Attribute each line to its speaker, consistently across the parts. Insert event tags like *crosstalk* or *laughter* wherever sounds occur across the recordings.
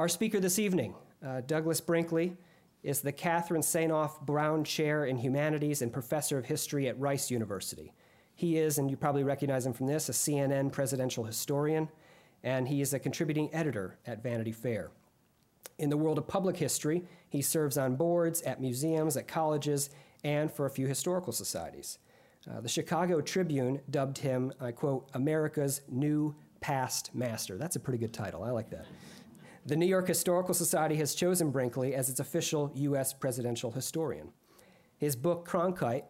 Speaker 1: our speaker this evening, uh, Douglas Brinkley, is the Katharine Tsanoff Brown Chair in Humanities and Professor of History at Rice University. He is, and you probably recognize him from this, a CNN presidential historian, and he is a contributing editor at Vanity Fair. In the world of public history, he serves on boards at museums, at colleges, and for a few historical societies. Uh, the Chicago Tribune dubbed him, I quote, America's new past master. That's a pretty good title. I like that. The New York Historical Society has chosen Brinkley as its official U.S. presidential historian. His book, Cronkite,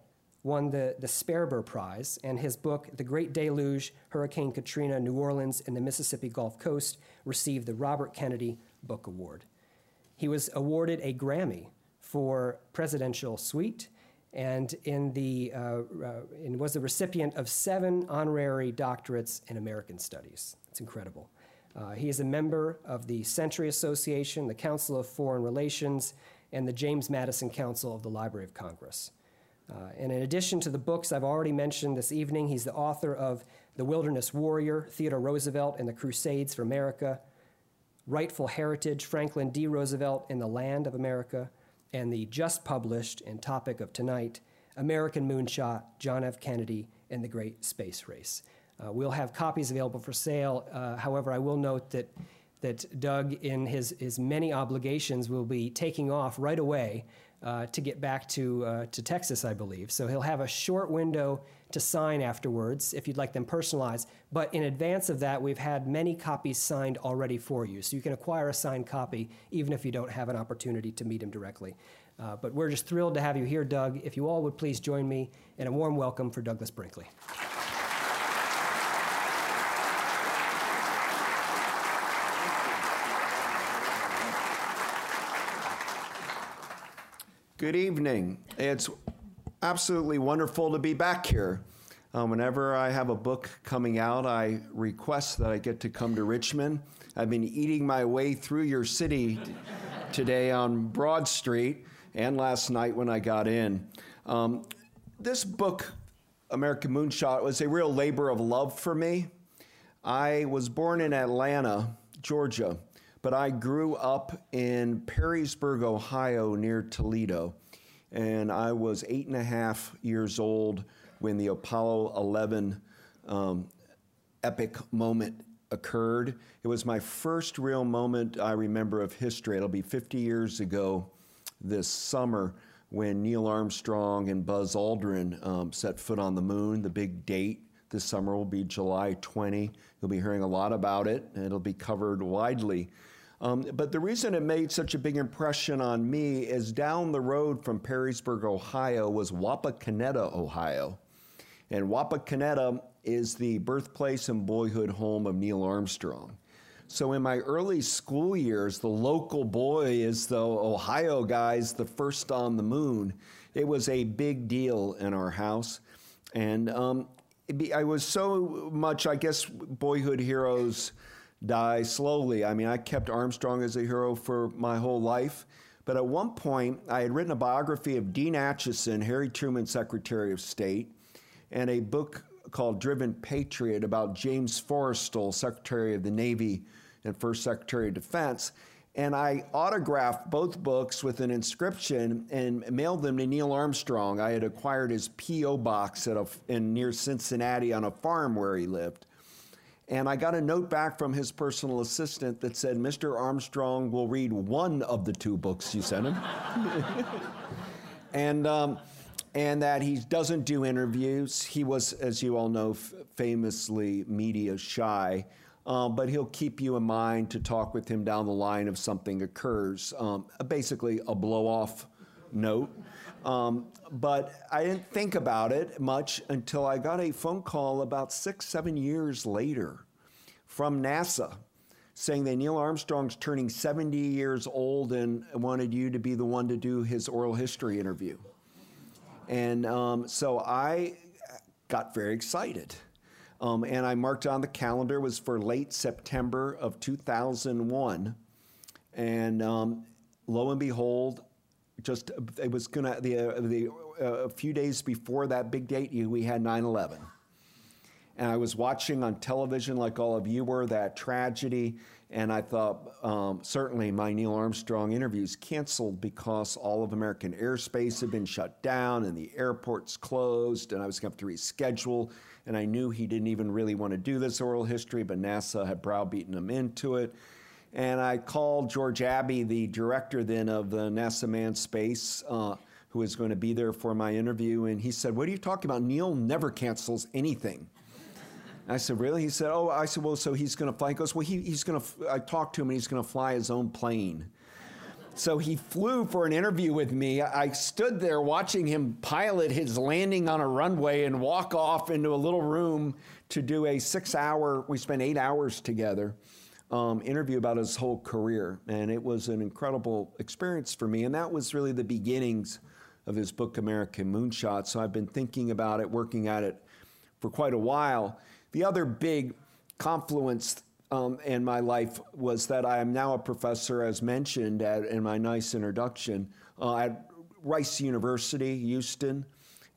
Speaker 1: won the, the Sperber Prize, and his book, The Great Deluge Hurricane Katrina, New Orleans, and the Mississippi Gulf Coast, received the Robert Kennedy Book Award. He was awarded a Grammy for Presidential Suite and in the, uh, uh, and was the recipient of seven honorary doctorates in American Studies. It's incredible. Uh, he is a member of the Century Association, the Council of Foreign Relations, and the James Madison Council of the Library of Congress. Uh, and in addition to the books I've already mentioned this evening, he's the author of The Wilderness Warrior, Theodore Roosevelt and the Crusades for America, Rightful Heritage, Franklin D. Roosevelt and the Land of America, and the just published and topic of tonight, American Moonshot, John F. Kennedy, and the Great Space Race. Uh, we'll have copies available for sale. Uh, however, I will note that, that Doug, in his, his many obligations, will be taking off right away uh, to get back to, uh, to Texas, I believe. So he'll have a short window to sign afterwards if you'd like them personalized. But in advance of that, we've had many copies signed already for you. So you can acquire a signed copy even if you don't have an opportunity to meet him directly. Uh, but we're just thrilled to have you here, Doug. If you all would please join me in a warm welcome for Douglas Brinkley.
Speaker 2: Good evening. It's absolutely wonderful to be back here. Um, whenever I have a book coming out, I request that I get to come to Richmond. I've been eating my way through your city today on Broad Street and last night when I got in. Um, this book, American Moonshot, was a real labor of love for me. I was born in Atlanta, Georgia but I grew up in Perrysburg, Ohio, near Toledo. And I was eight and a half years old when the Apollo 11 um, epic moment occurred. It was my first real moment I remember of history. It'll be 50 years ago this summer when Neil Armstrong and Buzz Aldrin um, set foot on the moon. The big date this summer will be July 20. You'll be hearing a lot about it, and it'll be covered widely. Um, but the reason it made such a big impression on me is down the road from Perrysburg, Ohio, was Wapakoneta, Ohio. And Wapakoneta is the birthplace and boyhood home of Neil Armstrong. So in my early school years, the local boy is the Ohio guy's the first on the moon. It was a big deal in our house. And um, be, I was so much, I guess, boyhood heroes die slowly. I mean, I kept Armstrong as a hero for my whole life. But at one point, I had written a biography of Dean Acheson, Harry Truman's Secretary of State, and a book called Driven Patriot about James Forrestal, Secretary of the Navy and First Secretary of Defense. And I autographed both books with an inscription and mailed them to Neil Armstrong. I had acquired his P.O. box a, in near Cincinnati on a farm where he lived. And I got a note back from his personal assistant that said, Mr. Armstrong will read one of the two books you sent him. *laughs* and, um, and that he doesn't do interviews. He was, as you all know, famously media shy. Um, but he'll keep you in mind to talk with him down the line if something occurs. Um, basically, a blow off note. Um, but I didn't think about it much until I got a phone call about six, seven years later from NASA saying that Neil Armstrong's turning 70 years old and wanted you to be the one to do his oral history interview. And um, so I got very excited. Um, and I marked on the calendar was for late September of 2001. And um, lo and behold, just it was gonna the, uh, the uh, a few days before that big date we had 9/11 and I was watching on television like all of you were that tragedy And I thought um, certainly my Neil Armstrong interviews canceled because all of American airspace had been shut down and the airports closed, and I was going to have to reschedule. And I knew he didn't even really want to do this oral history, but NASA had browbeaten him into it. And I called George Abbey, the director then of the NASA Manned Space, uh, who was going to be there for my interview, and he said, "What are you talking about? Neil never cancels anything." I said, really? He said, oh, I said, well, so he's going to fly. He goes, well, he, he's going to, I talked to him and he's going to fly his own plane. So he flew for an interview with me. I stood there watching him pilot his landing on a runway and walk off into a little room to do a six hour, we spent eight hours together, um, interview about his whole career. And it was an incredible experience for me. And that was really the beginnings of his book, American Moonshot. So I've been thinking about it, working at it for quite a while. The other big confluence um, in my life was that I am now a professor, as mentioned at, in my nice introduction, uh, at Rice University, Houston.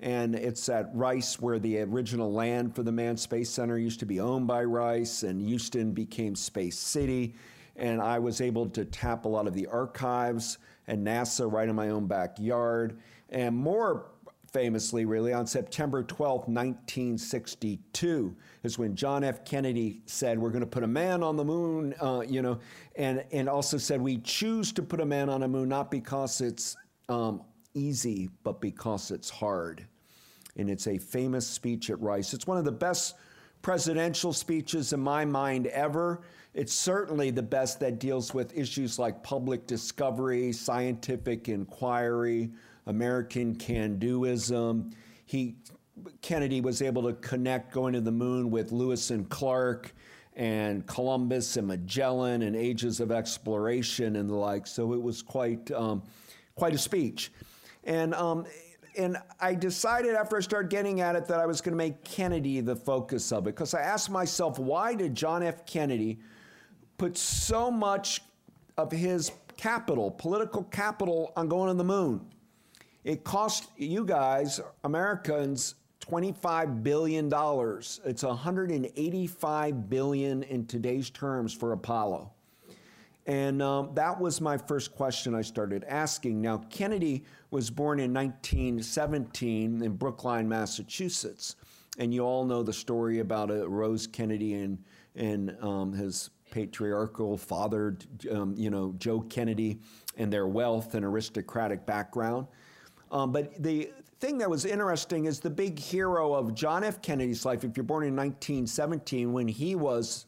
Speaker 2: And it's at Rice where the original land for the Manned Space Center used to be owned by Rice, and Houston became Space City. And I was able to tap a lot of the archives and NASA right in my own backyard. And more famously, really, on September 12, 1962, is when John F. Kennedy said, We're going to put a man on the moon, uh, you know, and, and also said, We choose to put a man on the moon not because it's um, easy, but because it's hard. And it's a famous speech at Rice. It's one of the best presidential speeches in my mind ever. It's certainly the best that deals with issues like public discovery, scientific inquiry, American can doism. He Kennedy was able to connect going to the moon with Lewis and Clark and Columbus and Magellan and ages of exploration and the like. So it was quite um, quite a speech, and um, and I decided after I started getting at it that I was going to make Kennedy the focus of it because I asked myself why did John F. Kennedy put so much of his capital, political capital, on going to the moon? It cost you guys, Americans, $25 billion. It's 185 billion in today's terms for Apollo. And um, that was my first question I started asking. Now, Kennedy was born in 1917 in Brookline, Massachusetts. And you all know the story about uh, Rose Kennedy and, and um, his patriarchal father, um, you know, Joe Kennedy, and their wealth and aristocratic background. Um, but the thing that was interesting is the big hero of John F. Kennedy's life, if you're born in 1917, when he was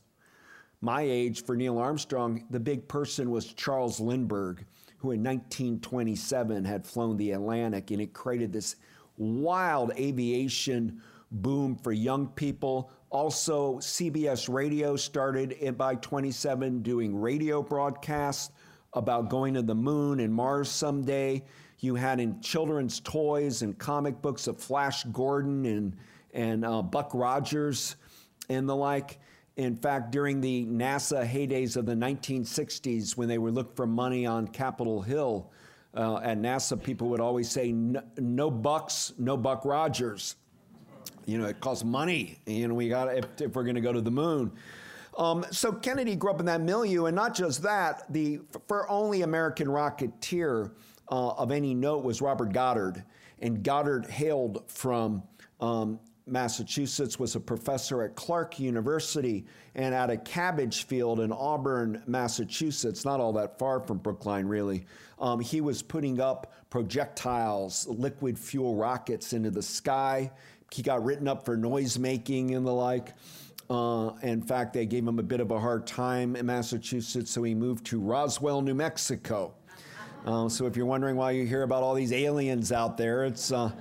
Speaker 2: my age for Neil Armstrong, the big person was Charles Lindbergh, who in 1927 had flown the Atlantic, and it created this wild aviation boom for young people. Also, CBS Radio started by 27 doing radio broadcasts about going to the moon and Mars someday. You had in children's toys and comic books of Flash Gordon and, and uh, Buck Rogers and the like. In fact, during the NASA heydays of the 1960s, when they were looking for money on Capitol Hill uh, at NASA, people would always say, no, bucks, no Buck Rogers. You know, it costs money. You know, we got if, if we're going to go to the moon. Um, so Kennedy grew up in that milieu, and not just that, the for only American rocketeer uh, of any note was Robert Goddard. And Goddard hailed from um, Massachusetts, was a professor at Clark University and at a cabbage field in Auburn, Massachusetts, not all that far from Brookline, really. Um, he was putting up projectiles, liquid fuel rockets into the sky. He got written up for noise making and the like. Uh, in fact, they gave him a bit of a hard time in Massachusetts, so he moved to Roswell, New Mexico. Uh, so if you're wondering why you hear about all these aliens out there, it's uh,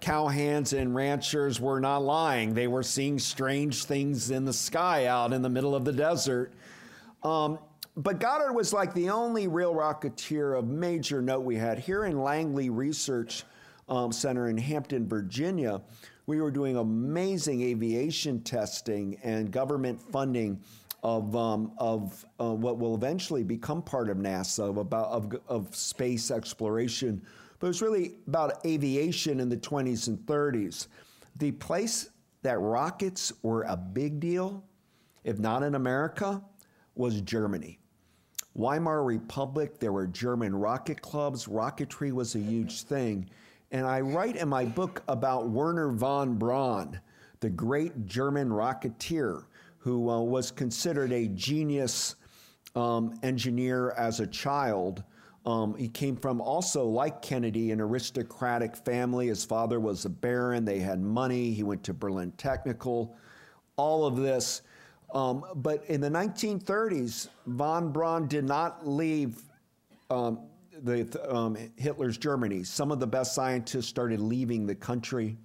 Speaker 2: cowhands and ranchers were not lying. They were seeing strange things in the sky out in the middle of the desert. Um, but Goddard was like the only real rocketeer of major note we had. Here in Langley Research um, Center in Hampton, Virginia, we were doing amazing aviation testing and government funding of, um, of uh, what will eventually become part of NASA, of, about, of, of space exploration. But it was really about aviation in the 20s and 30s. The place that rockets were a big deal, if not in America, was Germany. Weimar Republic, there were German rocket clubs. Rocketry was a huge thing. And I write in my book about Wernher von Braun, the great German rocketeer who uh, was considered a genius um, engineer as a child. Um, he came from also, like Kennedy, an aristocratic family. His father was a baron. They had money. He went to Berlin Technical. All of this um, but in the 1930s, von Braun did not leave um, the, um, Hitler's Germany. Some of the best scientists started leaving the country,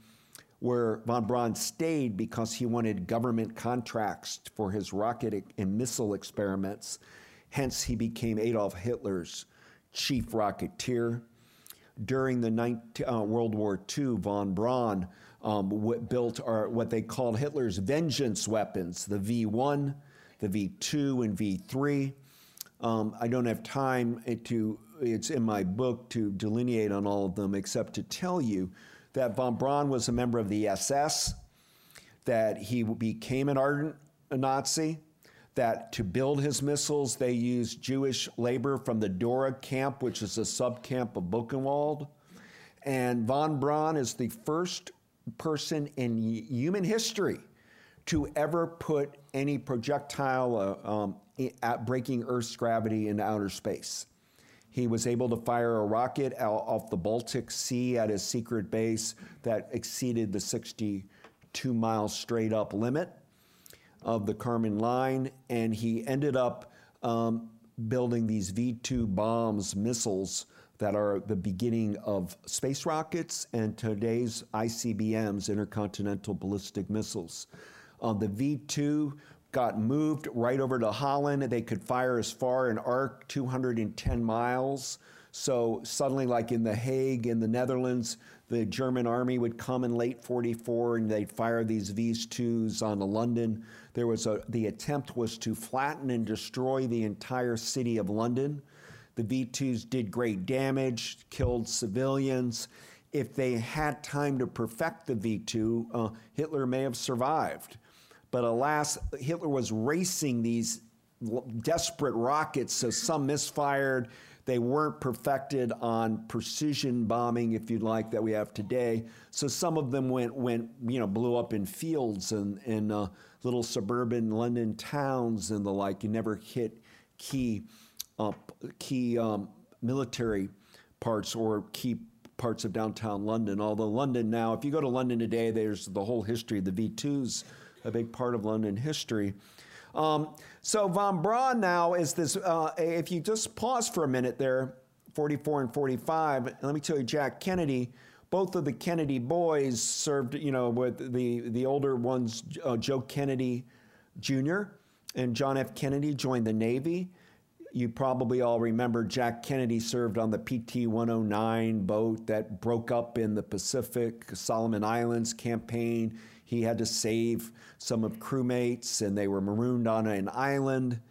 Speaker 2: where von Braun stayed because he wanted government contracts for his rocket and missile experiments. Hence, he became Adolf Hitler's chief rocketeer. During the 19, uh, World War II, von Braun um, what built are what they called Hitler's vengeance weapons, the V1, the V2, and V3. Um, I don't have time to, it's in my book to delineate on all of them, except to tell you that von Braun was a member of the SS, that he became an ardent Nazi, that to build his missiles, they used Jewish labor from the Dora camp, which is a subcamp of Buchenwald. And von Braun is the first person in human history to ever put any projectile uh, um, at breaking Earth's gravity into outer space. He was able to fire a rocket off the Baltic Sea at his secret base that exceeded the 62 mile straight up limit of the Kármán line, and he ended up um, building these V 2 bombs, missiles that are the beginning of space rockets and today's ICBMs, intercontinental ballistic missiles. Uh, the V 2 got moved right over to Holland. They could fire as far an arc 210 miles. So suddenly, like in The Hague in the Netherlands, the German army would come in late 44 and they'd fire these V2s on London. There was a, the attempt was to flatten and destroy the entire city of London. The V 2s did great damage, killed civilians. If they had time to perfect the V 2, uh, Hitler may have survived. But alas, Hitler was racing these desperate rockets, so some misfired. They weren't perfected on precision bombing, if you'd like, that we have today. So some of them went, went you know, blew up in fields and in uh, little suburban London towns and the like. You never hit key uh, key um, military parts or key parts of downtown London. Although London now, if you go to London today, there's the whole history. of The V2's a big part of London history. Um, so von Braun now is this. Uh, if you just pause for a minute there, 44 and 45. Let me tell you, Jack Kennedy. Both of the Kennedy boys served. You know, with the the older ones, uh, Joe Kennedy Jr. and John F. Kennedy joined the Navy. You probably all remember Jack Kennedy served on the PT 109 boat that broke up in the Pacific, Solomon Islands campaign. He had to save some of crewmates, and they were marooned on an island.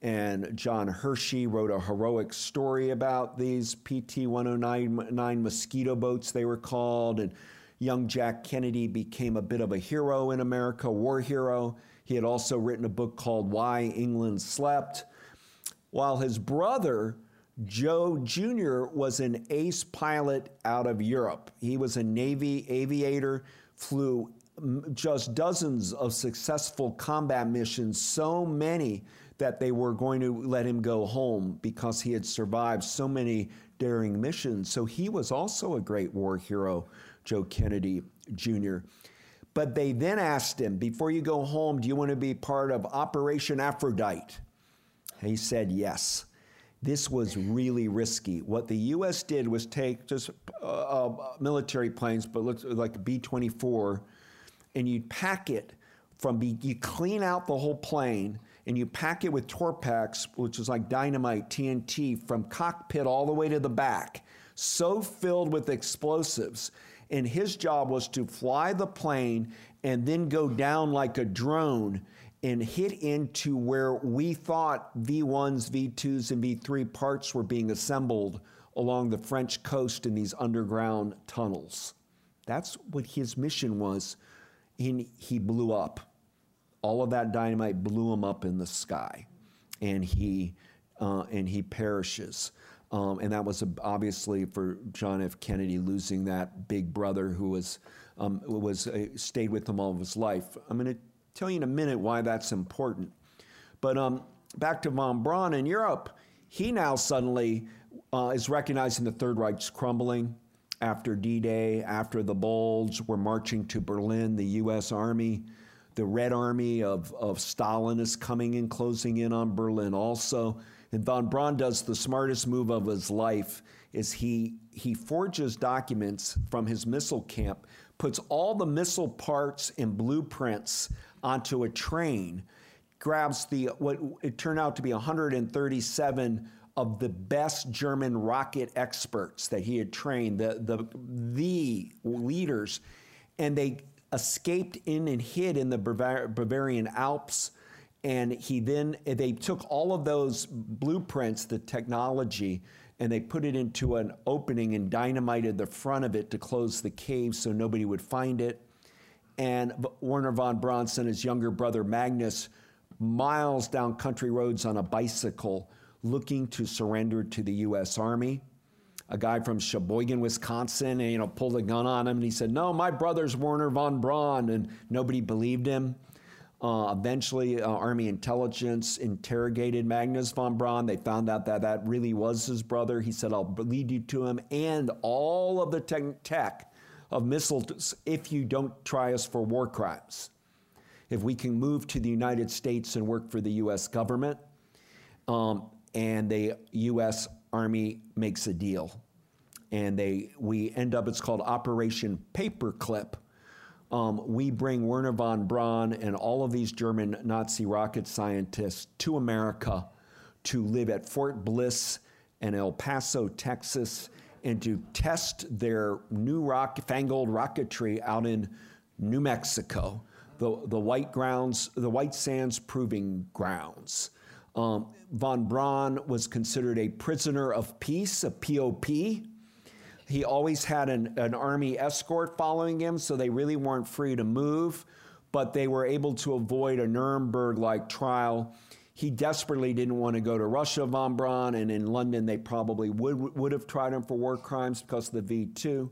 Speaker 2: And John Hersey wrote a heroic story about these PT 109 mosquito boats, they were called. And young Jack Kennedy became a bit of a hero in America, war hero. He had also written a book called Why England Slept while his brother, Joe Jr., was an ace pilot out of Europe. He was a Navy aviator, flew just dozens of successful combat missions, so many that they were going to let him go home because he had survived so many daring missions. So he was also a great war hero, Joe Kennedy Jr. But they then asked him, before you go home, do you want to be part of Operation Aphrodite? He said yes. This was really risky. What the U.S. did was take just uh, uh, military planes, but like B 24, and you'd pack it from, B, you clean out the whole plane, and you pack it with Torpex, which is like dynamite, TNT, from cockpit all the way to the back, so filled with explosives. And his job was to fly the plane and then go down like a drone and hit into where we thought V1s, V2s, and V3 parts were being assembled along the French coast in these underground tunnels. That's what his mission was. And he blew up. All of that dynamite blew him up in the sky. and he uh, and he perishes. Um, and that was obviously for John F. Kennedy losing that big brother who was um, was uh, stayed with him all of his life. I'm going to tell you in a minute why that's important. But um, back to von Braun in Europe, he now suddenly uh, is recognizing the Third Reich's crumbling after D Day, after the Bulge. We're marching to Berlin, the U.S. Army. The Red Army of, of Stalin is coming and closing in on Berlin also. And von Braun does the smartest move of his life is he he forges documents from his missile camp, puts all the missile parts and blueprints onto a train, grabs the what it turned out to be 137 of the best German rocket experts that he had trained, the the the leaders, and they escaped in and hid in the Bavar- Bavarian Alps. And he then they took all of those blueprints, the technology, and they put it into an opening and dynamited the front of it to close the cave so nobody would find it. And Wernher von Braun, sent his younger brother Magnus, miles down country roads on a bicycle looking to surrender to the U.S. Army. A guy from Sheboygan, Wisconsin, and, you know, pulled a gun on him, and he said, "No, my brother's Wernher von Braun," and nobody believed him. Uh, eventually, uh, Army intelligence interrogated Magnus von Braun. They found out that that really was his brother. He said, "I'll lead you to him and all of the tech, tech of missiles if you don't try us for war crimes. If we can move to the United States and work for the U.S. government." Um, and the U.S. Army makes a deal, and they we end up. It's called Operation Paperclip. Um, we bring Wernher von Braun and all of these German Nazi rocket scientists to America to live at Fort Bliss and El Paso, Texas, and to test their new rock, fangled rocketry out in New Mexico, the, the white grounds, the white sands proving grounds. Um, von Braun was considered a prisoner of peace, a POP. He always had an, an army escort following him, so they really weren't free to move, but they were able to avoid a Nuremberg like trial. He desperately didn't want to go to Russia, von Braun, and in London they probably would, would have tried him for war crimes because of the V 2.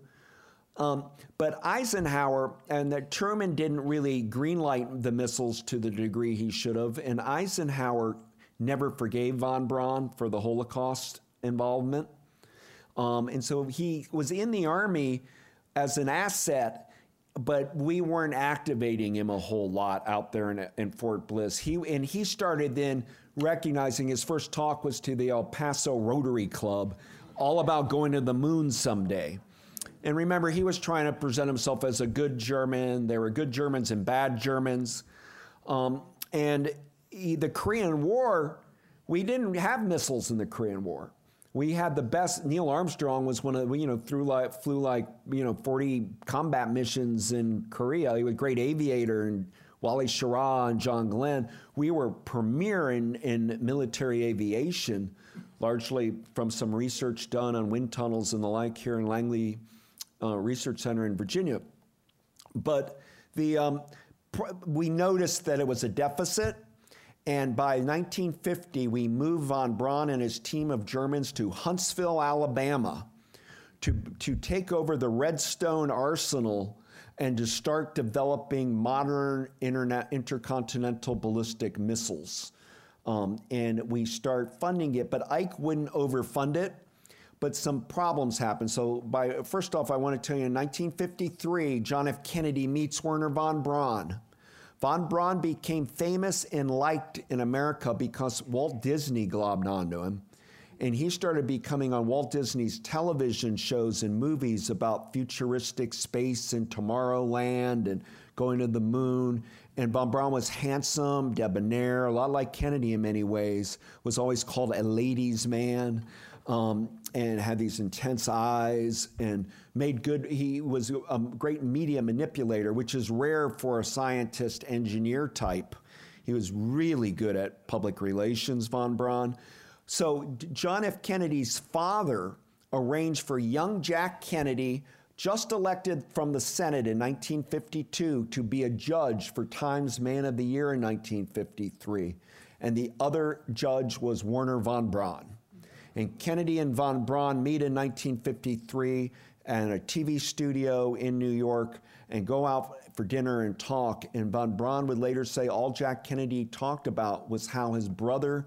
Speaker 2: Um, but Eisenhower and that Truman didn't really greenlight the missiles to the degree he should have, and Eisenhower never forgave von Braun for the Holocaust involvement. Um, and so he was in the army as an asset, but we weren't activating him a whole lot out there in, in Fort Bliss. He and he started then recognizing his first talk was to the El Paso Rotary Club, all about going to the moon someday. And remember, he was trying to present himself as a good German. There were good Germans and bad Germans. Um, and the Korean War, we didn't have missiles in the Korean War. We had the best. Neil Armstrong was one of the, you know through like flew like you know 40 combat missions in Korea. He was a great aviator and Wally Schirra and John Glenn. We were premier in, in military aviation, largely from some research done on wind tunnels and the like here in Langley uh, Research Center in Virginia. But the um, we noticed that it was a deficit and by 1950, we moved von Braun and his team of Germans to Huntsville, Alabama, to, to take over the Redstone Arsenal and to start developing modern intercontinental ballistic missiles. Um, and we start funding it, but Ike wouldn't overfund it. But some problems happened. So, by first off, I want to tell you in 1953, John F. Kennedy meets Wernher von Braun Von Braun became famous and liked in America because Walt Disney globbed onto him. And he started becoming on Walt Disney's television shows and movies about futuristic space and Tomorrowland and going to the moon. And Von Braun was handsome, debonair, a lot like Kennedy in many ways, was always called a ladies' man um, and had these intense eyes and made good. He was a great media manipulator, which is rare for a scientist engineer type. He was really good at public relations, von Braun. So, John F. Kennedy's father arranged for young Jack Kennedy, just elected from the Senate in 1952, to be a judge for Times Man of the Year in 1953. and the other judge was Wernher von Braun. And Kennedy and von Braun meet in 1953 at a TV studio in New York and go out for dinner and talk. And von Braun would later say all Jack Kennedy talked about was how his brother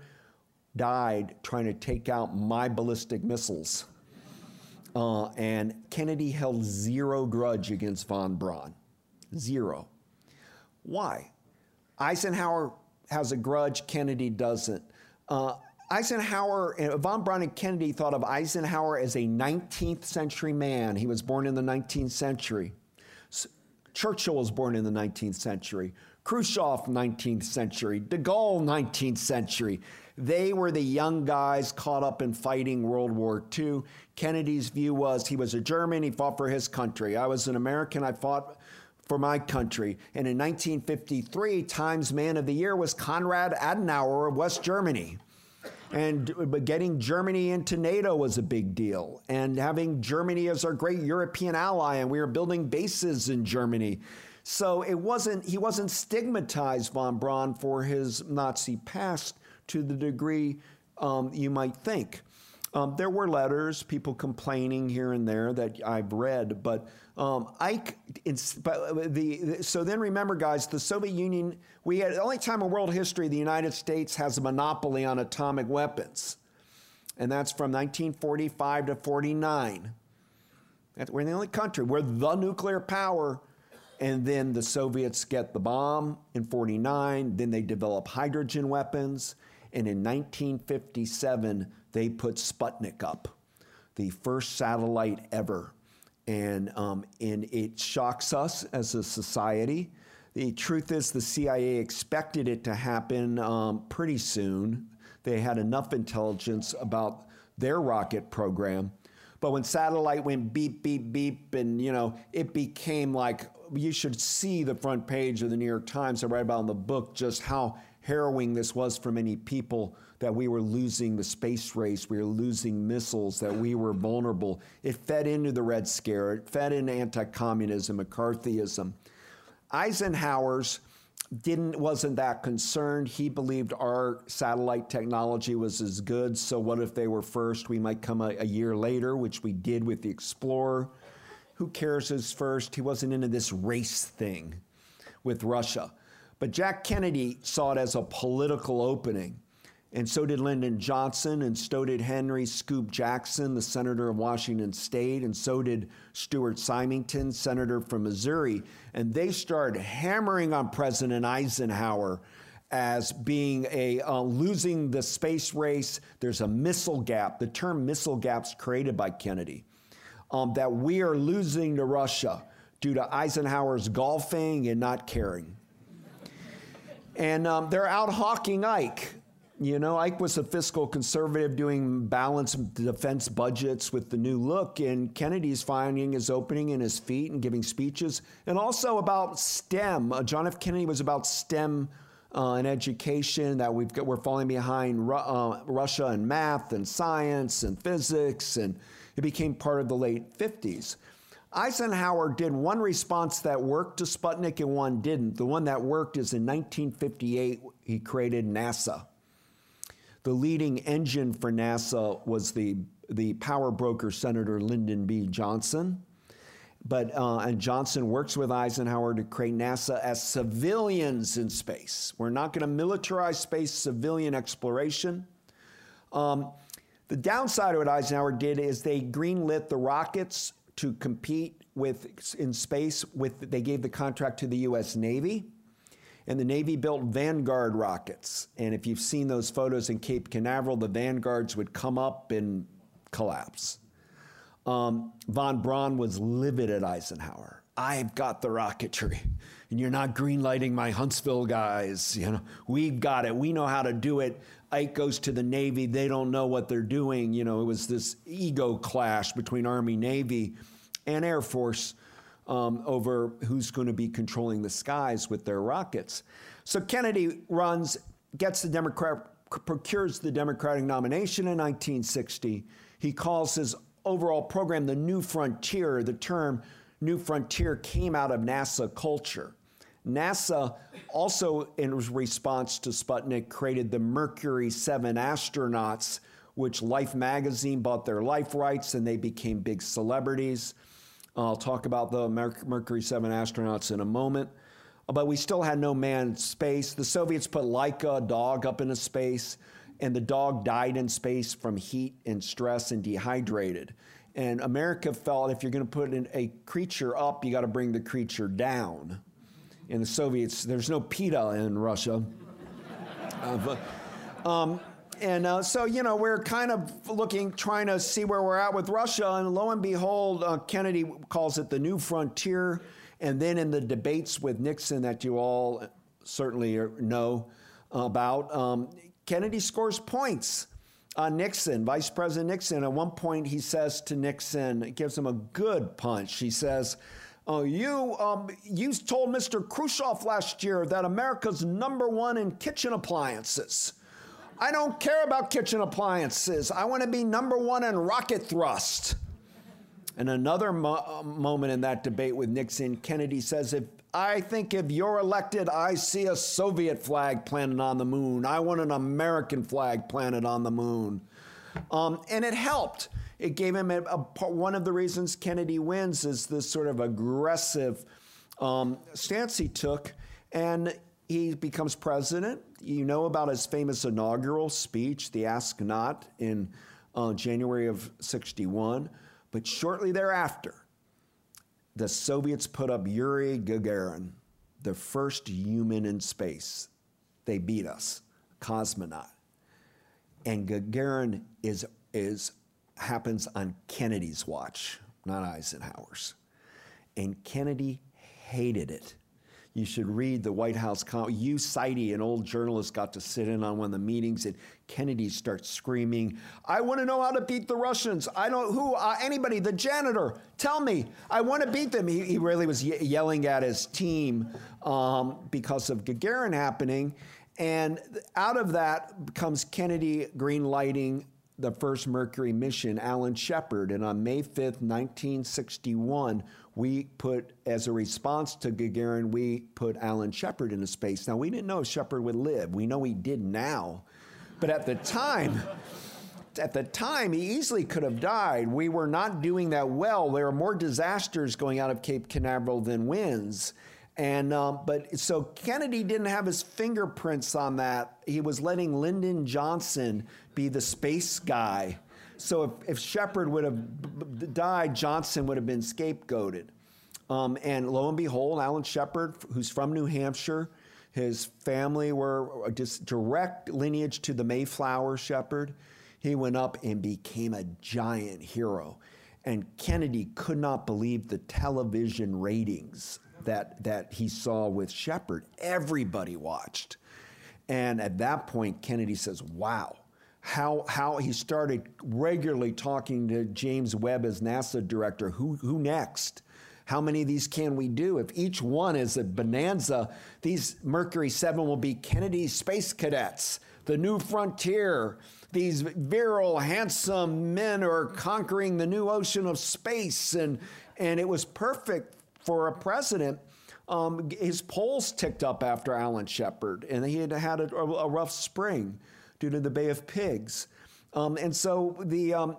Speaker 2: died trying to take out my ballistic missiles. Uh, and Kennedy held zero grudge against von Braun. Zero. Why? Eisenhower has a grudge, Kennedy doesn't. Uh, Eisenhower, von Braun and Kennedy thought of Eisenhower as a 19th century man. He was born in the 19th century. Churchill was born in the 19th century. Khrushchev, 19th century. De Gaulle, 19th century. They were the young guys caught up in fighting World War II. Kennedy's view was he was a German, he fought for his country. I was an American, I fought for my country. And in 1953, Times Man of the Year was Konrad Adenauer of West Germany. And but getting Germany into NATO was a big deal. And having Germany as our great European ally, and we were building bases in Germany. So it wasn't he wasn't stigmatized von Braun for his Nazi past to the degree um, you might think. Um, there were letters, people complaining here and there that I've read, but um, Ike, but the, so then remember, guys, the Soviet Union, we had the only time in world history the United States has a monopoly on atomic weapons, and that's from 1945 to 49. That's, we're the only country. We're the nuclear power. And then the Soviets get the bomb in 49. Then they develop hydrogen weapons. And in 1957, they put Sputnik up, the first satellite ever. And, um, and it shocks us as a society. The truth is, the CIA expected it to happen um, pretty soon. They had enough intelligence about their rocket program. But when satellite went beep, beep, beep, and you know, it became like you should see the front page of the New York Times. I write about in the book just how harrowing this was for many people that we were losing the space race, we were losing missiles, that we were vulnerable. It fed into the Red Scare, it fed into anti communism, McCarthyism. Eisenhower's didn't wasn't that concerned. He believed our satellite technology was as good. So what if they were first? We might come a, a year later, which we did with the Explorer. Who cares who's first? He wasn't into this race thing with Russia. But Jack Kennedy saw it as a political opening. And so did Lyndon Johnson, and so did Henry Scoop Jackson, the senator of Washington State, and so did Stuart Symington, senator from Missouri. And they started hammering on President Eisenhower as being a uh, losing the space race. There's a missile gap. The term missile gap's created by Kennedy. Um, that we are losing to Russia due to Eisenhower's golfing and not caring. And um, they're out hawking Ike. You know, Ike was a fiscal conservative doing balanced defense budgets with the new look, and Kennedy's finding his opening in his feet and giving speeches, and also about STEM. Uh, John F. Kennedy was about STEM uh, and education, that we've got, we're falling behind Ru- uh, Russia in math and science and physics, and it became part of the late 50s. Eisenhower did one response that worked to Sputnik and one didn't. The one that worked is in 1958, he created NASA. The leading engine for NASA was the, the power broker Senator Lyndon B. Johnson. But, uh, and Johnson works with Eisenhower to create NASA as civilians in space. We're not going to militarize space, civilian exploration. Um, the downside of what Eisenhower did is they greenlit the rockets to compete with in space with they gave the contract to the US Navy and the Navy built Vanguard rockets. And if you've seen those photos in Cape Canaveral, the Vanguards would come up and collapse. Um, von Braun was livid at Eisenhower. I've got the rocketry, and you're not greenlighting my Huntsville guys. *laughs* You know, we've got it. We know how to do it. Ike goes to the Navy. They don't know what they're doing. You know, it was this ego clash between Army, Navy, and Air Force um, over who's going to be controlling the skies with their rockets. So Kennedy runs, gets the Democrat, procures the Democratic nomination in 1960. He calls his overall program the New Frontier. The term New Frontier came out of NASA culture. NASA also, in response to Sputnik, created the Mercury 7 astronauts, which Life magazine bought their life rights and they became big celebrities. I'll talk about the Mercury 7 astronauts in a moment. But we still had no manned space. The Soviets put Laika, a dog, up into space, and the dog died in space from heat and stress and dehydrated. And America felt if you're going to put a creature up, you got to bring the creature down. In the Soviets, there's no PETA in Russia. *laughs* uh, but, um, and uh, so, you know, we're kind of looking, trying to see where we're at with Russia. And lo and behold, uh, Kennedy calls it the new frontier. And then in the debates with Nixon that you all certainly know about, um, Kennedy scores points on Nixon, Vice President Nixon. At one point, he says to Nixon, gives him a good punch. He says, Oh, you, um, you told Mr. Khrushchev last year that America's number one in kitchen appliances. I don't care about kitchen appliances. I want to be number one in rocket thrust. And another mo- uh, moment in that debate with Nixon, Kennedy says, if I think if you're elected, I see a Soviet flag planted on the moon. I want an American flag planted on the moon. Um, and it helped. It gave him a, a, one of the reasons Kennedy wins is this sort of aggressive um, stance he took. And he becomes president. You know about his famous inaugural speech, the Ask Not, in uh, January of 61. But shortly thereafter, the Soviets put up Yuri Gagarin, the first human in space. They beat us, cosmonaut. And Gagarin is, is, happens on Kennedy's watch, not Eisenhower's. And Kennedy hated it you should read the White House. Com- Hugh, Sidey, an old journalist, got to sit in on one of the meetings, and Kennedy starts screaming, "I want to know how to beat the Russians. I don't who uh, anybody, the janitor, tell me. I want to beat them." He, he really was ye- yelling at his team um, because of Gagarin happening, and out of that comes Kennedy green lighting the first Mercury mission, Alan Shepard, and on May 5th, 1961 we put, as a response to Gagarin, we put Alan Shepard into space. Now, we didn't know if Shepard would live. We know he did now. But at the time, at the time, he easily could have died. We were not doing that well. There are more disasters going out of Cape Canaveral than wins. And um, but so Kennedy didn't have his fingerprints on that. He was letting Lyndon Johnson be the space guy so if, if Shepard would have died, Johnson would have been scapegoated. Um, and lo and behold, Alan Shepard, who's from New Hampshire, his family were just direct lineage to the Mayflower Shepard. He went up and became a giant hero. And Kennedy could not believe the television ratings that, that he saw with Shepard. Everybody watched. And at that point, Kennedy says, Wow, how how he started regularly talking to James Webb as NASA director. Who who next? How many of these can we do? If each one is a bonanza, these Mercury 7 will be Kennedy space cadets, the new frontier. These virile, handsome men are conquering the new ocean of space. And, and it was perfect for a president. Um, his polls ticked up after Alan Shepard, and he had had a, a rough spring due to the Bay of Pigs. Um, and so the, um,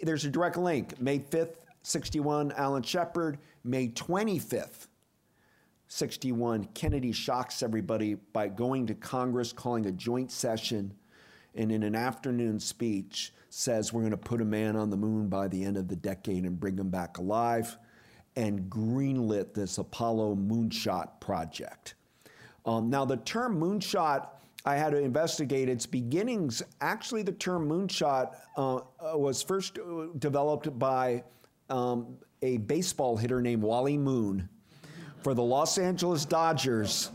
Speaker 2: there's a direct link. May 5th, 61, Alan Shepard. May 25th, 61, Kennedy shocks everybody by going to Congress, calling a joint session, and in an afternoon speech says we're going to put a man on the moon by the end of the decade and bring him back alive, and greenlit this Apollo moonshot project. Um, now, the term moonshot I had to investigate its beginnings. Actually, the term moonshot uh, uh, was first uh, developed by um, a baseball hitter named Wally Moon for the Los Angeles Dodgers,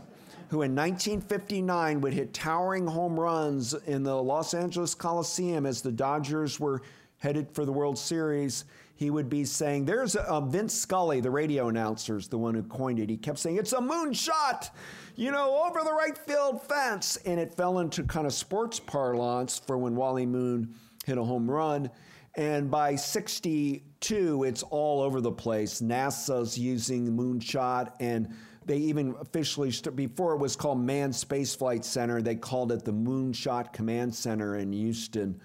Speaker 2: who in 1959 would hit towering home runs in the Los Angeles Coliseum as the Dodgers were headed for the World Series. He would be saying, There's a, a Vince Scully, the radio announcer, is the one who coined it. He kept saying, It's a moonshot you know, over the right field fence. And it fell into kind of sports parlance for when Wally Moon hit a home run. And by 62, it's all over the place. NASA's using moonshot, and they even officially, before it was called Manned Space Flight Center, they called it the Moonshot Command Center in Houston.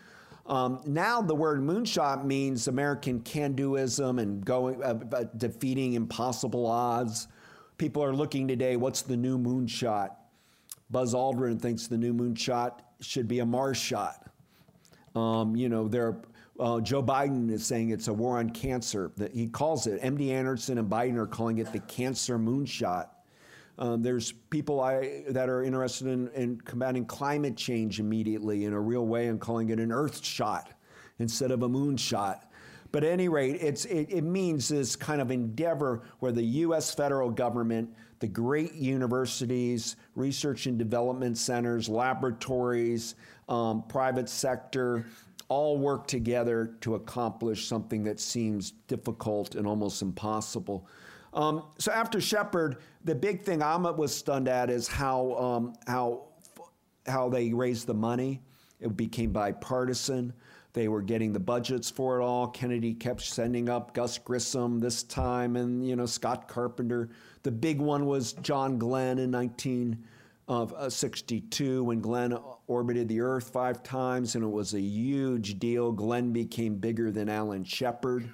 Speaker 2: Um, now the word moonshot means American can-doism and going uh, uh, defeating impossible odds. People are looking today. What's the new moonshot? Buzz Aldrin thinks the new moonshot should be a Mars shot. Um, you know, there. Uh, Joe Biden is saying it's a war on cancer. That he calls it. MD Anderson and Biden are calling it the cancer moonshot. Um, there's people I, that are interested in, in, combating climate change immediately in a real way and calling it an earth shot instead of a moon shot. But at any rate, it, it means this kind of endeavor where the U.S. federal government, the great universities, research and development centers, laboratories, um, private sector, all work together to accomplish something that seems difficult and almost impossible. Um, so after Shepard, the big thing I was stunned at is how um, how how they raised the money. It became bipartisan. They were getting the budgets for it all. Kennedy kept sending up Gus Grissom this time, and you know Scott Carpenter. The big one was John Glenn in 1962 uh, when Glenn orbited the Earth five times, and it was a huge deal. Glenn became bigger than Alan Shepard.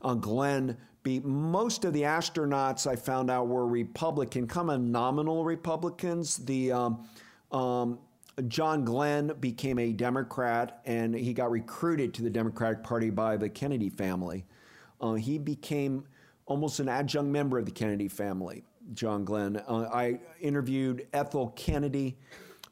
Speaker 2: Uh, Glenn be most of the astronauts I found out were Republican, kind of nominal Republicans. The um, um, John Glenn became a Democrat, and he got recruited to the Democratic Party by the Kennedy family. Uh, he became almost an adjunct member of the Kennedy family. John Glenn. Uh, I interviewed Ethel Kennedy,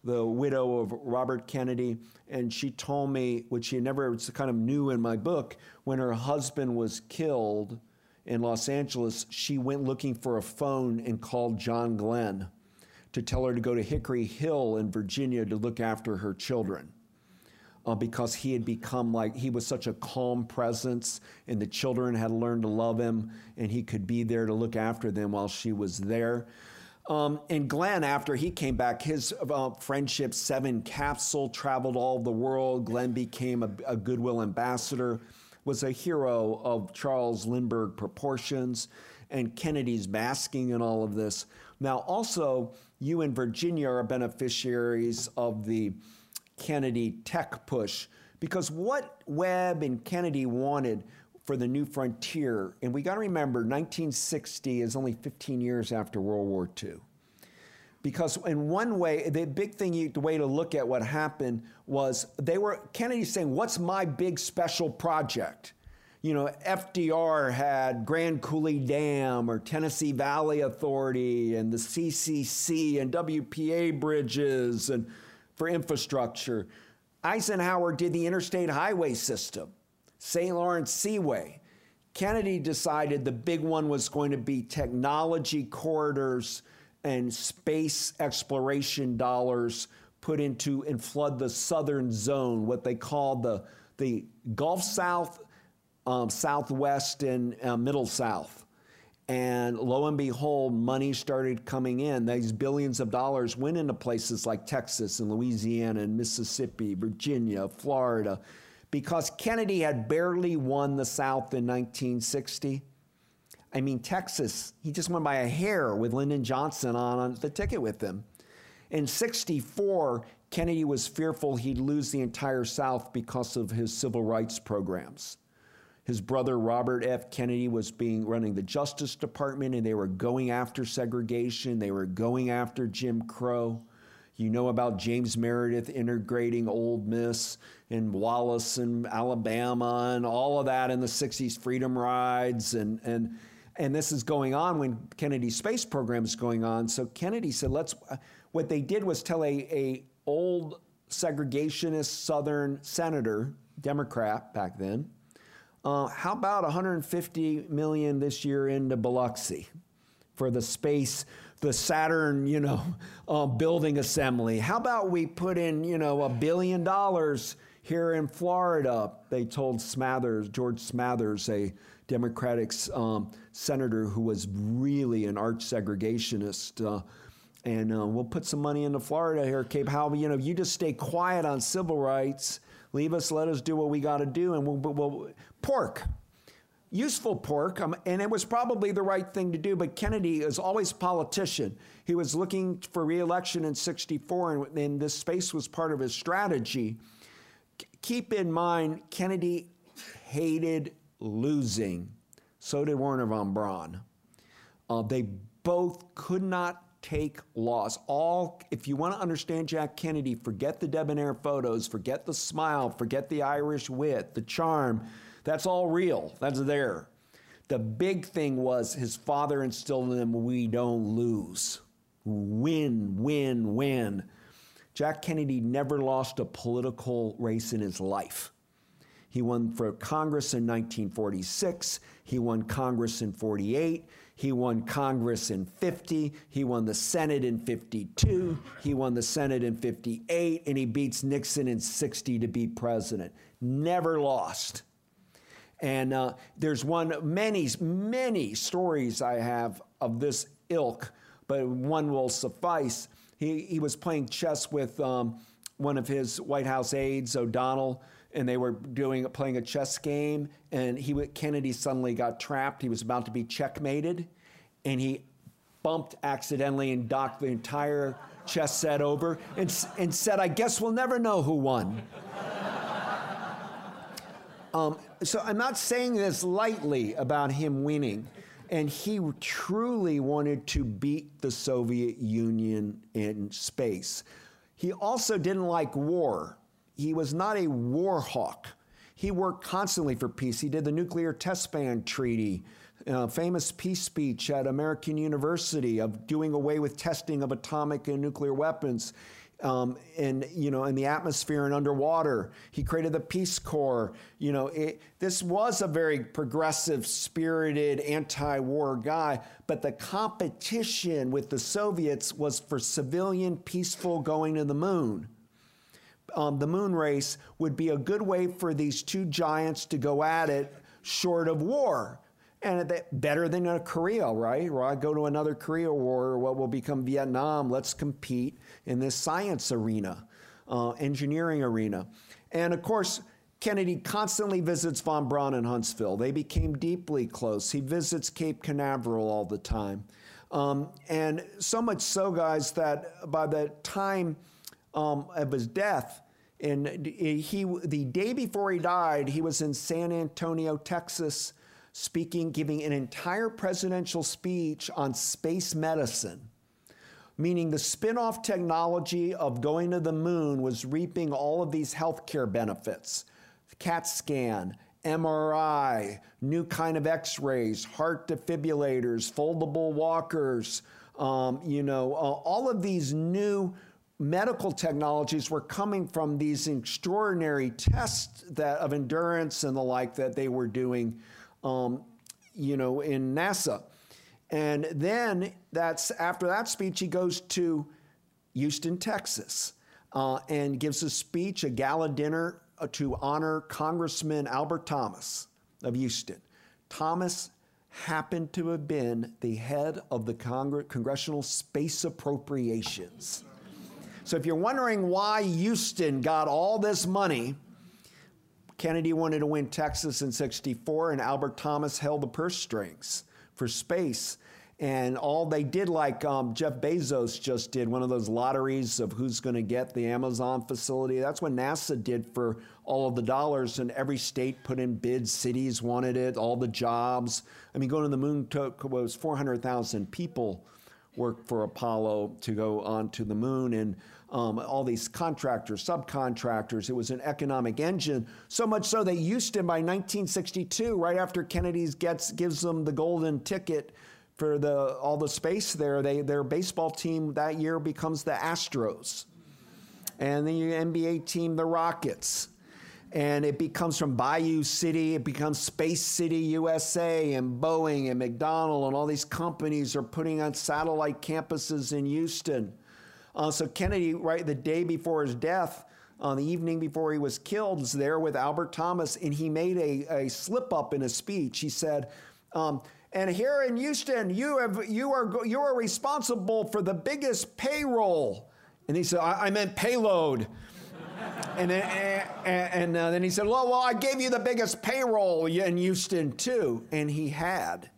Speaker 2: the widow of Robert Kennedy, and she told me, which she never was kind of knew in my book, when her husband was killed in Los Angeles, she went looking for a phone and called John Glenn to tell her to go to Hickory Hill in Virginia to look after her children. Uh, because he had become like, he was such a calm presence, and the children had learned to love him, and he could be there to look after them while she was there. Um, and Glenn, after he came back, his uh, friendship seven capsule traveled all the world. Glenn became a, a goodwill ambassador was a hero of Charles Lindbergh proportions, and Kennedy's basking in all of this. Now, also, you and Virginia are beneficiaries of the Kennedy tech push because what Webb and Kennedy wanted for the new frontier, and we got to remember 1960 is only 15 years after World War II because in one way, the big thing, you, the way to look at what happened was they were Kennedy saying, "What's my big special project?" You know, FDR had Grand Coulee Dam or Tennessee Valley Authority and the CCC and WPA bridges and for infrastructure. Eisenhower did the interstate highway system, St. Lawrence Seaway. Kennedy decided the big one was going to be technology corridors and space exploration dollars put into and flood the southern zone, what they call the, the Gulf South, um, Southwest, and uh, Middle South. And lo and behold, money started coming in. These billions of dollars went into places like Texas and Louisiana and Mississippi, Virginia, Florida, because Kennedy had barely won the South in 1960 I mean, Texas, he just won by a hair with Lyndon Johnson on, on the ticket with him. In 64, Kennedy was fearful he'd lose the entire South because of his civil rights programs. His brother Robert F. Kennedy was being running the Justice Department, and they were going after segregation. They were going after Jim Crow. You know about James Meredith integrating Ole Miss and Wallace and Alabama and all of that in the 60s, freedom rides and and and this is going on when Kennedy's space program is going on. So Kennedy said, let's, what they did was tell a, a old segregationist Southern senator, Democrat back then, uh, how about 150 million this year into Biloxi for the space, the Saturn, you know, *laughs* uh, building assembly? How about we put in, you know, a billion dollars here in Florida? They told Smathers, George Smathers, a Democratic um, senator who was really an arch segregationist. Uh, and uh, we'll put some money into Florida here, Cape How You know, you just stay quiet on civil rights. Leave us, let us do what we got to do, and we'll, we'll, pork. useful pork, um, and it was probably the right thing to do. But Kennedy is always politician. He was looking for reelection in 64, and, and this space was part of his strategy. C- keep in mind, Kennedy hated losing. So did Wernher von Braun. Uh, they both could not take loss. All, if you want to understand Jack Kennedy, forget the debonair photos, forget the smile, forget the Irish wit, the charm. That's all real. That's there. The big thing was his father instilled in him we don't lose. Win, win, win. Jack Kennedy never lost a political race in his life. He won for Congress in 1946. He won Congress in 48. He won Congress in 50. He won the Senate in 52. He won the Senate in 58. And he beats Nixon in 60 to be president. Never lost. And uh, there's one, many, many stories I have of this ilk, but one will suffice. He, he was playing chess with um, one of his White House aides, O'Donnell, and they were doing playing a chess game. And he Kennedy suddenly got trapped. He was about to be checkmated, and he bumped accidentally and knocked the entire chess set over and, and said, "I guess we'll never know who won." *laughs* um, so I'm not saying this lightly about him winning. And he truly wanted to beat the Soviet Union in space. He also didn't like war. He was not a war hawk. He worked constantly for peace. He did the Nuclear Test Ban Treaty, uh, famous peace speech at American University of doing away with testing of atomic and nuclear weapons um, in you know in the atmosphere and underwater. He created the Peace Corps. You know, it, this was a very progressive, spirited, anti-war guy. But the competition with the Soviets was for civilian, peaceful going to the moon. Um, the moon race would be a good way for these two giants to go at it, short of war and better than a Korea, right? Or I go to another Korea war, or what will become Vietnam. Let's compete in this science arena, uh, engineering arena. And of course, Kennedy constantly visits von Braun in Huntsville. They became deeply close. He visits Cape Canaveral all the time. Um, and so much so, guys, that by the time um, of his death, and he, the day before he died, he was in San Antonio, Texas, speaking, giving an entire presidential speech on space medicine, meaning the spin off technology of going to the moon was reaping all of these healthcare benefits CAT scan, MRI, new kind of x rays, heart defibrillators, foldable walkers, um, you know, uh, all of these new medical technologies were coming from these extraordinary tests that of endurance and the like that they were doing um, you know, in NASA. And then that's after that speech, he goes to Houston, Texas, uh, and gives a speech, a gala dinner uh, to honor Congressman Albert Thomas of Houston. Thomas happened to have been the head of the Congre- Congressional Space Appropriations. So if you're wondering why Houston got all this money, Kennedy wanted to win Texas in 64, and Albert Thomas held the purse strings for space. And all they did, like um, Jeff Bezos just did, one of those lotteries of who's going to get the Amazon facility. That's what NASA did for all of the dollars, and every state put in bids. Cities wanted it, all the jobs. I mean, going to the moon took was 400,000 people worked for Apollo to go onto the moon, and um, all these contractors, subcontractors. It was an economic engine, so much so that Houston by 1962, right after Kennedy gets gives them the golden ticket for the all the space there, they their baseball team that year becomes the Astros, and the NBA team the Rockets. And it becomes from Bayou City, it becomes Space City USA, and Boeing and McDonnell, and all these companies are putting on satellite campuses in Houston. Uh, so Kennedy, right the day before his death, on the evening before he was killed, was there with Albert Thomas, and he made a, a slip up in a speech. He said, um, "And here in Houston, you have you are you are responsible for the biggest payroll." And he said, "I, I meant payload." And then, and, and uh, then he said, well, well, I gave you the biggest payroll in Houston, too. And he had.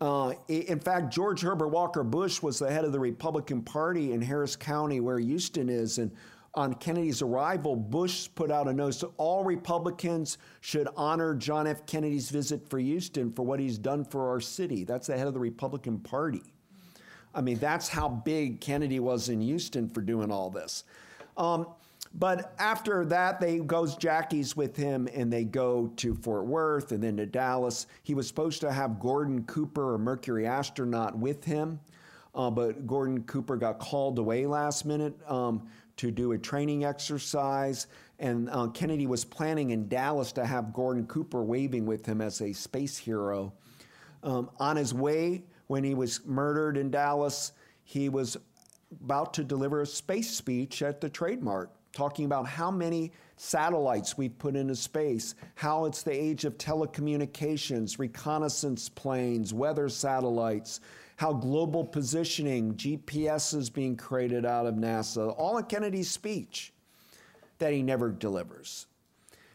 Speaker 2: Uh, in fact, George Herbert Walker Bush was the head of the Republican Party in Harris County, where Houston is. And on Kennedy's arrival, Bush put out a notice that all Republicans should honor John F. Kennedy's visit for Houston for what he's done for our city. That's the head of the Republican Party. I mean, that's how big Kennedy was in Houston for doing all this. Um, but after that, they goes Jackie's with him, and they go to Fort Worth and then to Dallas. He was supposed to have Gordon Cooper, a Mercury astronaut, with him, uh, but Gordon Cooper got called away last minute um, to do a training exercise. And uh, Kennedy was planning in Dallas to have Gordon Cooper waving with him as a space hero. Um, on his way, when he was murdered in Dallas, he was about to deliver a space speech at the Trade Mart talking about how many satellites we've put into space, how it's the age of telecommunications, reconnaissance planes, weather satellites, how global positioning, GPS is being created out of NASA, all in Kennedy's speech that he never delivers.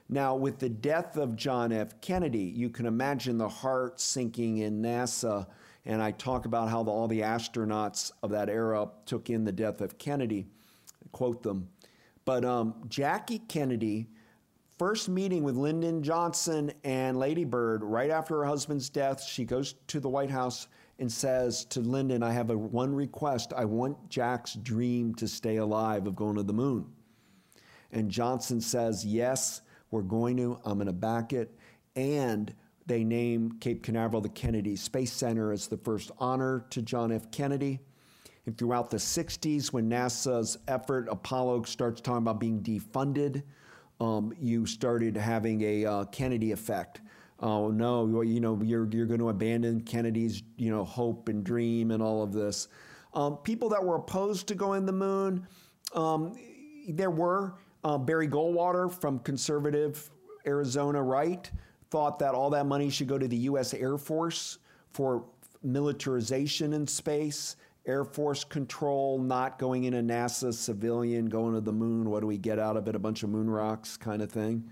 Speaker 2: Now, with the death of John F. Kennedy, you can imagine the heart sinking in NASA. And I talk about how the, all the astronauts of that era took in the death of Kennedy, quote them. But um, Jackie Kennedy, first meeting with Lyndon Johnson and Lady Bird right after her husband's death, she goes to the White House and says to Lyndon, I have a one request. I want Jack's dream to stay alive of going to the moon. And Johnson says, Yes, we're going to. I'm going to back it. And they name Cape Canaveral the Kennedy Space Center as the first honor to John F. Kennedy. And throughout the 60s, when NASA's effort, Apollo starts talking about being defunded, um, you started having a uh, Kennedy effect. Oh no, you know you're you're going to abandon Kennedy's you know hope and dream and all of this. Um, people that were opposed to going to the moon, um, there were uh, Barry Goldwater from conservative Arizona right thought that all that money should go to the U.S. Air Force for militarization in space Air Force control, not going in a NASA civilian, going to the moon. What do we get out of it? A bunch of moon rocks kind of thing.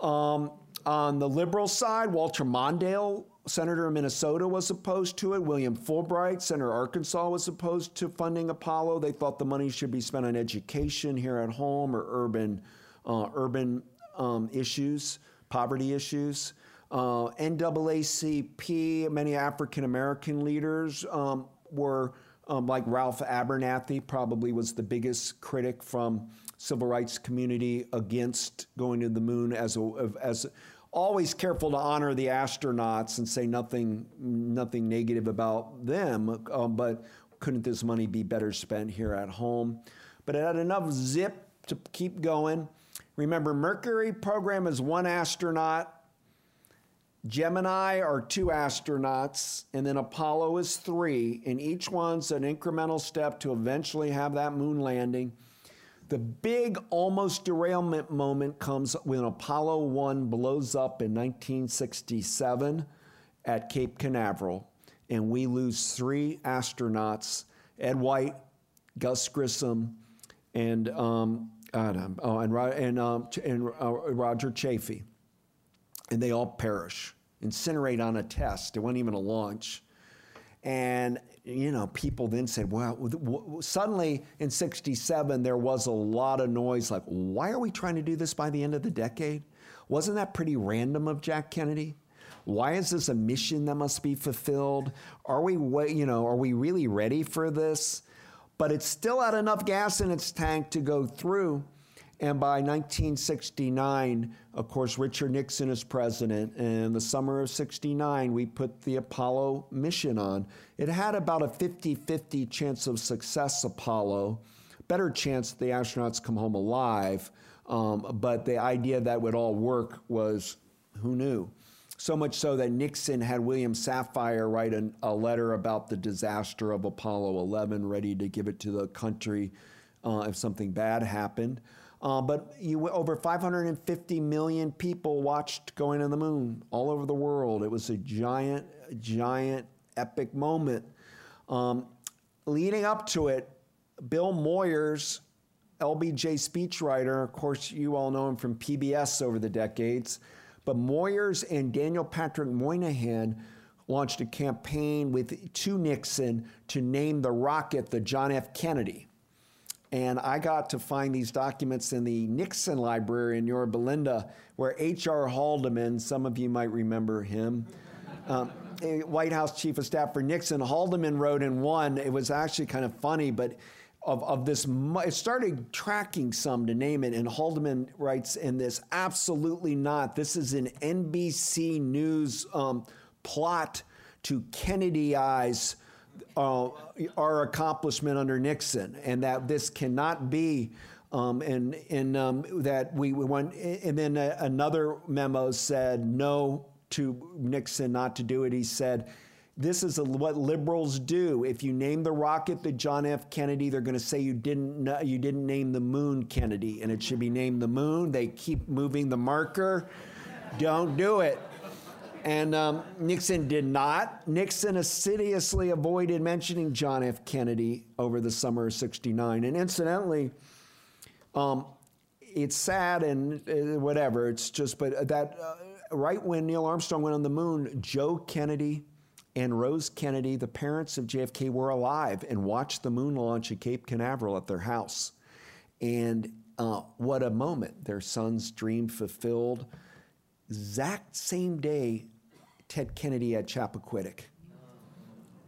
Speaker 2: Um, on the liberal side, Walter Mondale, senator of Minnesota, was opposed to it. William Fulbright, senator of Arkansas, was opposed to funding Apollo. They thought the money should be spent on education here at home or urban, uh, urban um, issues, poverty issues. Uh, NAACP, many African American leaders um, were um, like Ralph Abernathy probably was the biggest critic from civil rights community against going to the moon as a, as always careful to honor the astronauts and say nothing nothing negative about them um, but couldn't this money be better spent here at home? But it had enough zip to keep going. Remember mercury program is one astronaut Gemini are two astronauts, and then Apollo is three, and each one's an incremental step to eventually have that moon landing. The big almost derailment moment comes when Apollo 1 blows up in 1967 at Cape Canaveral, and we lose three astronauts Ed White, Gus Grissom, and, um, oh, and, and, um, and uh, Roger Chaffee and they all perish, incinerate on a test. It wasn't even a launch. And, you know, people then said, well, suddenly in 67, there was a lot of noise like, why are we trying to do this by the end of the decade? Wasn't that pretty random of Jack Kennedy? Why is this a mission that must be fulfilled? Are we, you know, are we really ready for this? But it still had enough gas in its tank to go through. And by 1969, of course, Richard Nixon is president. And in the summer of 69, we put the Apollo mission on. It had about a 50 50 chance of success, Apollo. Better chance that the astronauts come home alive. Um, but the idea that would all work was who knew? So much so that Nixon had William Safire write an, a letter about the disaster of Apollo 11, ready to give it to the country uh, if something bad happened. Uh, but you, over 550 million people watched Going to the Moon all over the world. It was a giant, giant, epic moment. Um, leading up to it, Bill Moyers LBJ speechwriter. Of course, you all know him from PBS over the decades. But Moyers and Daniel Patrick Moynihan launched a campaign with to Nixon to name the rocket the John F. Kennedy. And I got to find these documents in the Nixon Library in Yorba Linda, where H.R. Haldeman, some of you might remember him, um, White House Chief of Staff for Nixon, Haldeman wrote in one, it was actually kind of funny, but of, of this, it started tracking some to name it, and Haldeman writes in this, absolutely not. This is an NBC News um, plot to Kennedyize uh, our accomplishment under Nixon, and that this cannot be. Um, and and um, that we, we want, and then another memo said no to Nixon not to do it. He said, "This is a, what liberals do. If you name the rocket the John F. Kennedy, they're going to say you didn't you didn't name the moon Kennedy, and it should be named the moon. They keep moving the marker. Don't do it." And um, Nixon did not. Nixon assiduously avoided mentioning John F. Kennedy over the summer of 69. And incidentally, um, it's sad and uh, whatever, it's just, but that uh, right when Neil Armstrong went on the moon, Joe Kennedy and Rose Kennedy, the parents of JFK, were alive and watched the moon launch at Cape Canaveral at their house. And uh, what a moment. Their son's dream fulfilled. Exact same day, Ted Kennedy at Chappaquiddick.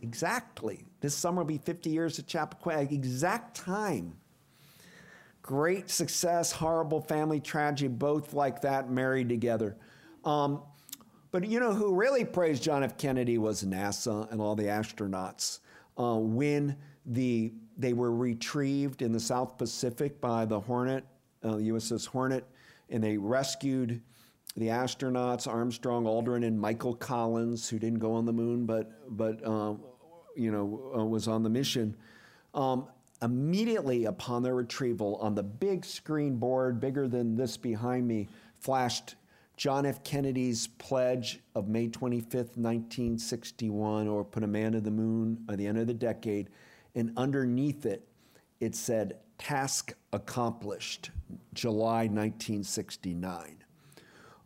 Speaker 2: Exactly. This summer will be 50 years at Chappaquiddick. Exact time. Great success, horrible family tragedy, both like that, married together. Um, but you know who really praised John F. Kennedy was NASA and all the astronauts. Uh, when the, they were retrieved in the South Pacific by the Hornet, uh, the USS Hornet, and they rescued the astronauts Armstrong, Aldrin, and Michael Collins, who didn't go on the moon but but um, you know uh, was on the mission. Um, immediately upon their retrieval, on the big screen board, bigger than this behind me, flashed John F. Kennedy's pledge of May 25th, 1961, or put a man to the moon by the end of the decade, and underneath it, it said "Task accomplished, July 1969."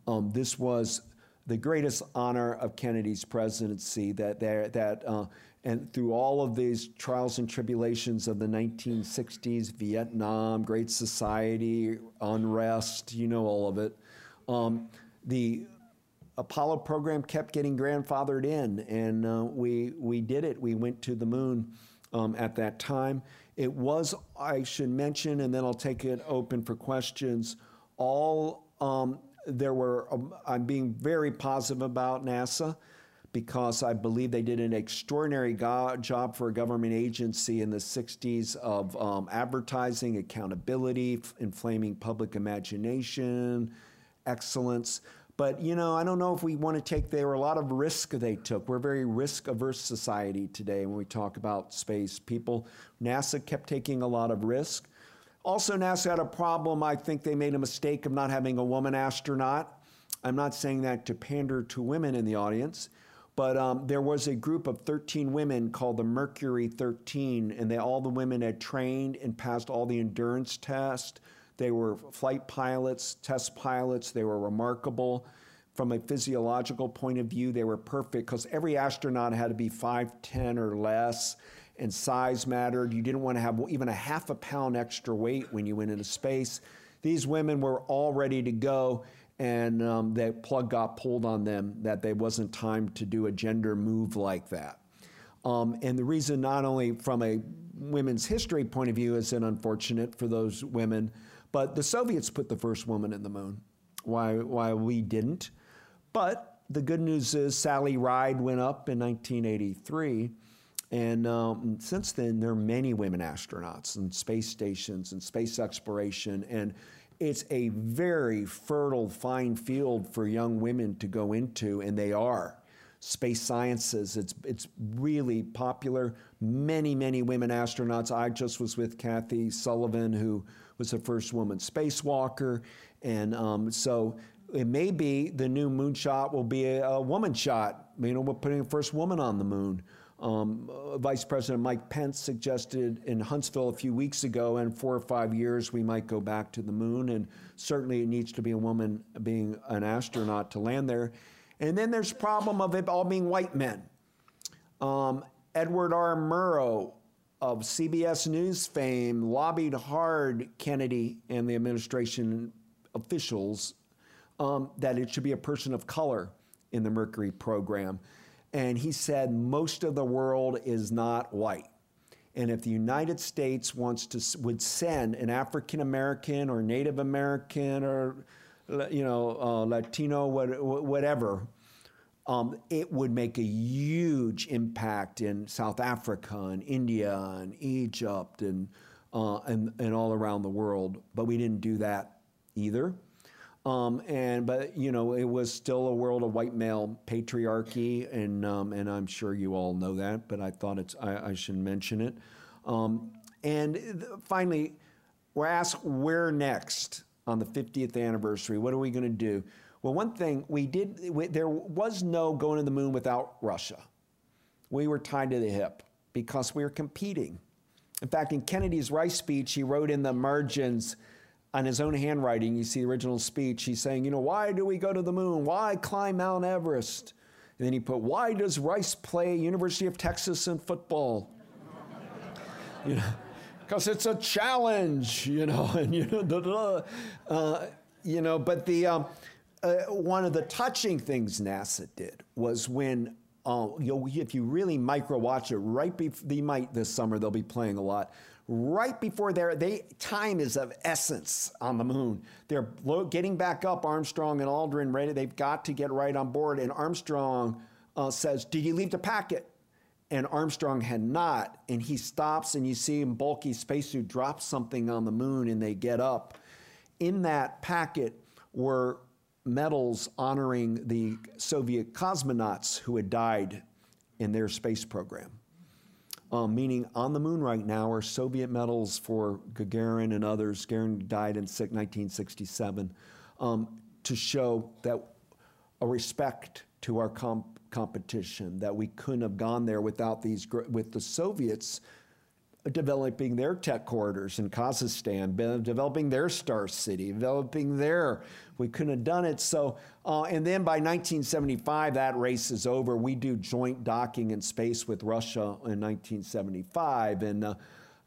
Speaker 2: Um, this was the greatest honor of Kennedy's presidency that there, that uh, and through all of these trials and tribulations of the 1960s, Vietnam, Great Society, unrest, you know all of it. Um, the Apollo program kept getting grandfathered in, and uh, we we did it. We went to the moon um, at that time. It was, I should mention, and then I'll take it open for questions. All um, there were, um, I'm being very positive about NASA because I believe they did an extraordinary go- job for a government agency in the 60s of um, advertising, accountability, f- inflaming public imagination, excellence. But you know, I don't know if we want to take. There were a lot of risk they took. We're a very risk-averse society today when we talk about space. People, NASA kept taking a lot of risk. Also, NASA had a problem. I think they made a mistake of not having a woman astronaut. I'm not saying that to pander to women in the audience, but um, there was a group of 13 women called the Mercury 13, and they, all the women had trained and passed all the endurance tests. They were flight pilots, test pilots. They were remarkable. From a physiological point of view, they were perfect because every astronaut had to be 5'10 or less and size mattered. You didn't want to have even a half a pound extra weight when you went into space. These women were all ready to go, and um, the plug got pulled on them that there wasn't time to do a gender move like that. Um, and the reason, not only from a women's history point of view, is it unfortunate for those women, but the Soviets put the first woman in the moon. Why, why we didn't? But the good news is Sally Ride went up in 1983 and um, since then, there are many women astronauts and space stations and space exploration. And it's a very fertile, fine field for young women to go into, and they are. Space sciences, it's, it's really popular. Many, many women astronauts. I just was with Kathy Sullivan, who was the first woman spacewalker. And um, so it may be the new moonshot will be a, a woman shot. You know, we're putting the first woman on the moon. Um, uh, Vice President Mike Pence suggested in Huntsville a few weeks ago, in four or five years, we might go back to the moon. And certainly it needs to be a woman being an astronaut to land there. And then there's the problem of it all being white men. Um, Edward R. Murrow of CBS News fame lobbied hard Kennedy and the administration officials um, that it should be a person of color in the Mercury program. And he said most of the world is not white. And if the United States wants to would send an African American or Native American or you know uh, Latino whatever, um, it would make a huge impact in South Africa and India and Egypt and uh, and and all around the world. But we didn't do that either. Um, and but you know it was still a world of white male patriarchy, and um, and I'm sure you all know that. But I thought it's I, I should mention it. Um, and finally, we're asked where next on the 50th anniversary. What are we going to do? Well, one thing we did we, there was no going to the moon without Russia. We were tied to the hip because we were competing. In fact, in Kennedy's Rice speech, he wrote in the margins on his own handwriting, you see the original speech, he's saying, you know, why do we go to the moon? Why climb Mount Everest? And then he put, why does Rice play University of Texas in football? *laughs* you know, because it's a challenge, you know, *laughs* and you know, da, da, uh, you know, but the um, uh, one of the touching things NASA did was when uh, if you really micro watch it right before they might this summer they'll be playing a lot right before there, they time is of essence on the moon. They're getting back up, Armstrong and Aldrin, ready. They've got to get right on board. And Armstrong uh, says, "Did you leave the packet?" And Armstrong had not. And he stops, and you see him bulky spacesuit drop something on the moon, and they get up. In that packet were medals honoring the Soviet cosmonauts who had died in their space program um, meaning on the moon right now are Soviet medals for Gagarin and others. Gagarin died in 1967 um, to show that a respect to our comp- competition that we couldn't have gone there without these with the Soviets developing their tech corridors in Kazakhstan, developing their star city, developing their. We couldn't have done it. So, uh, and then by 1975, that race is over. We do joint docking in space with Russia in 1975, and. Uh,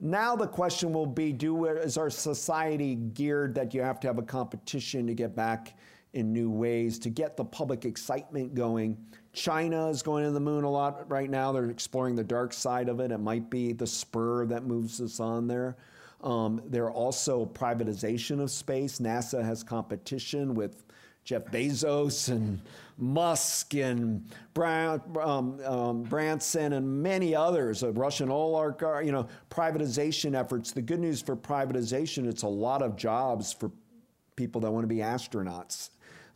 Speaker 2: now the question will be: Do is our society geared that you have to have a competition to get back in new ways to get the public excitement going? China is going to the moon a lot right now. They're exploring the dark side of it. It might be the spur that moves us on there. Um, there are also privatization of space. NASA has competition with Jeff Bezos and Musk and Brown, um, um, Branson and many others, a Russian oligarch, you know, privatization efforts. The good news for privatization, it's a lot of jobs for people that want to be astronauts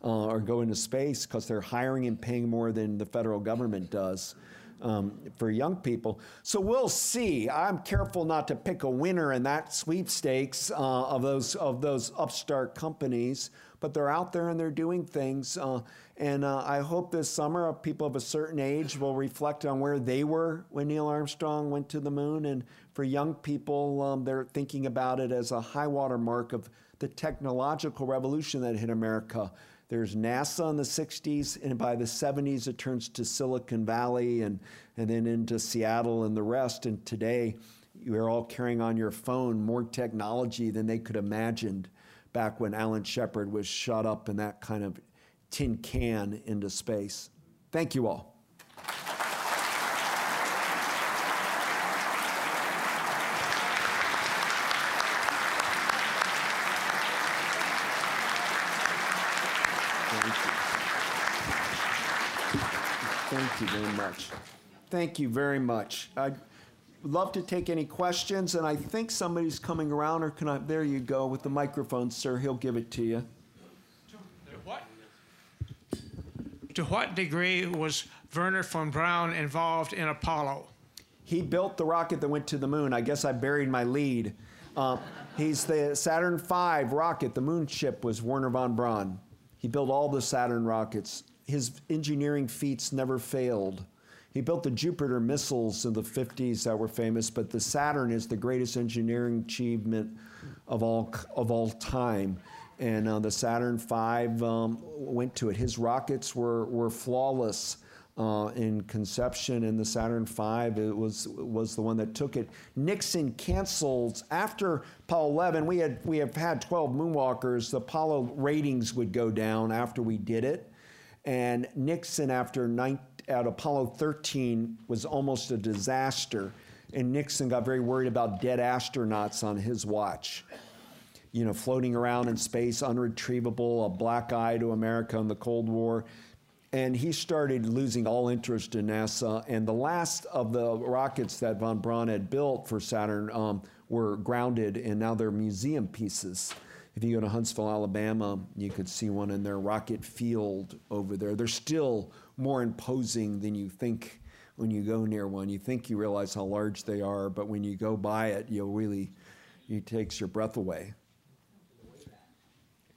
Speaker 2: uh, or go into space because they're hiring and paying more than the federal government does. Um, for young people. So we'll see. I'm careful not to pick a winner in that sweepstakes uh, of those of those upstart companies, but they're out there and they're doing things. Uh, and uh, I hope this summer people of a certain age will reflect on where they were when Neil Armstrong went to the moon. And for young people, um, they're thinking about it as a high water mark of the technological revolution that hit America there's NASA in the 60s, and by the 70s, it turns to Silicon Valley and, and then into Seattle and the rest. And today, you're all carrying on your phone more technology than they could imagined back when Alan Shepard was shot up in that kind of tin can into space. Thank you all. Thank you very much. Thank you very much. I'd love to take any questions, and I think somebody's coming around, or can I? There you go with the microphone, sir. He'll give it to you.
Speaker 3: To what, to what degree was Wernher von Braun involved in Apollo?
Speaker 2: He built the rocket that went to the moon. I guess I buried my lead. Uh, he's the Saturn V rocket. The moon ship was Wernher von Braun. He built all the Saturn rockets his engineering feats never failed. He built the Jupiter missiles in the 50s that were famous, but the Saturn is the greatest engineering achievement of all of all time. And uh, the Saturn V um, went to it. His rockets were were flawless. Uh, in conception, and the Saturn V it was was the one that took it. Nixon canceled after Apollo 11. We had we have had 12 moonwalkers. The Apollo ratings would go down after we did it, and Nixon after nine, at Apollo 13 was almost a disaster, and Nixon got very worried about dead astronauts on his watch. You know, floating around in space, unretrievable, a black eye to America in the Cold War and he started losing all interest in NASA. And the last of the rockets that von Braun had built for Saturn um, were grounded, and now they're museum pieces. If you go to Huntsville, Alabama, you could see one in their rocket field over there. They're still more imposing than you think when you go near one. You think you realize how large they are, but when you go by it, you really, it takes your breath away.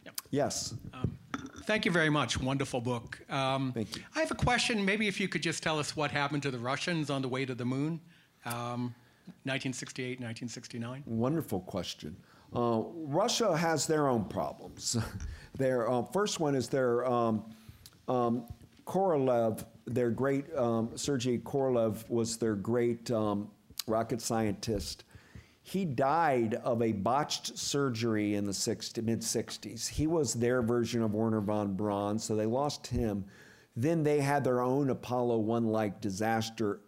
Speaker 2: Yep. Yes. Um,
Speaker 4: Thank you very much. Wonderful book.
Speaker 2: Um, Thank you.
Speaker 4: I have a question. Maybe if you could just tell us what happened to the Russians on the way to the moon, um, 1968, 1969.
Speaker 2: Wonderful question. Uh, Russia has their own problems. *laughs* their uh, first one is their um, um, Korolev, their great um, Sergei Korolev was their great um, rocket scientist he died of a botched surgery in the mid 60s. He was their version of Wernher von Braun, so they lost him. Then they had their own Apollo 1 like disaster,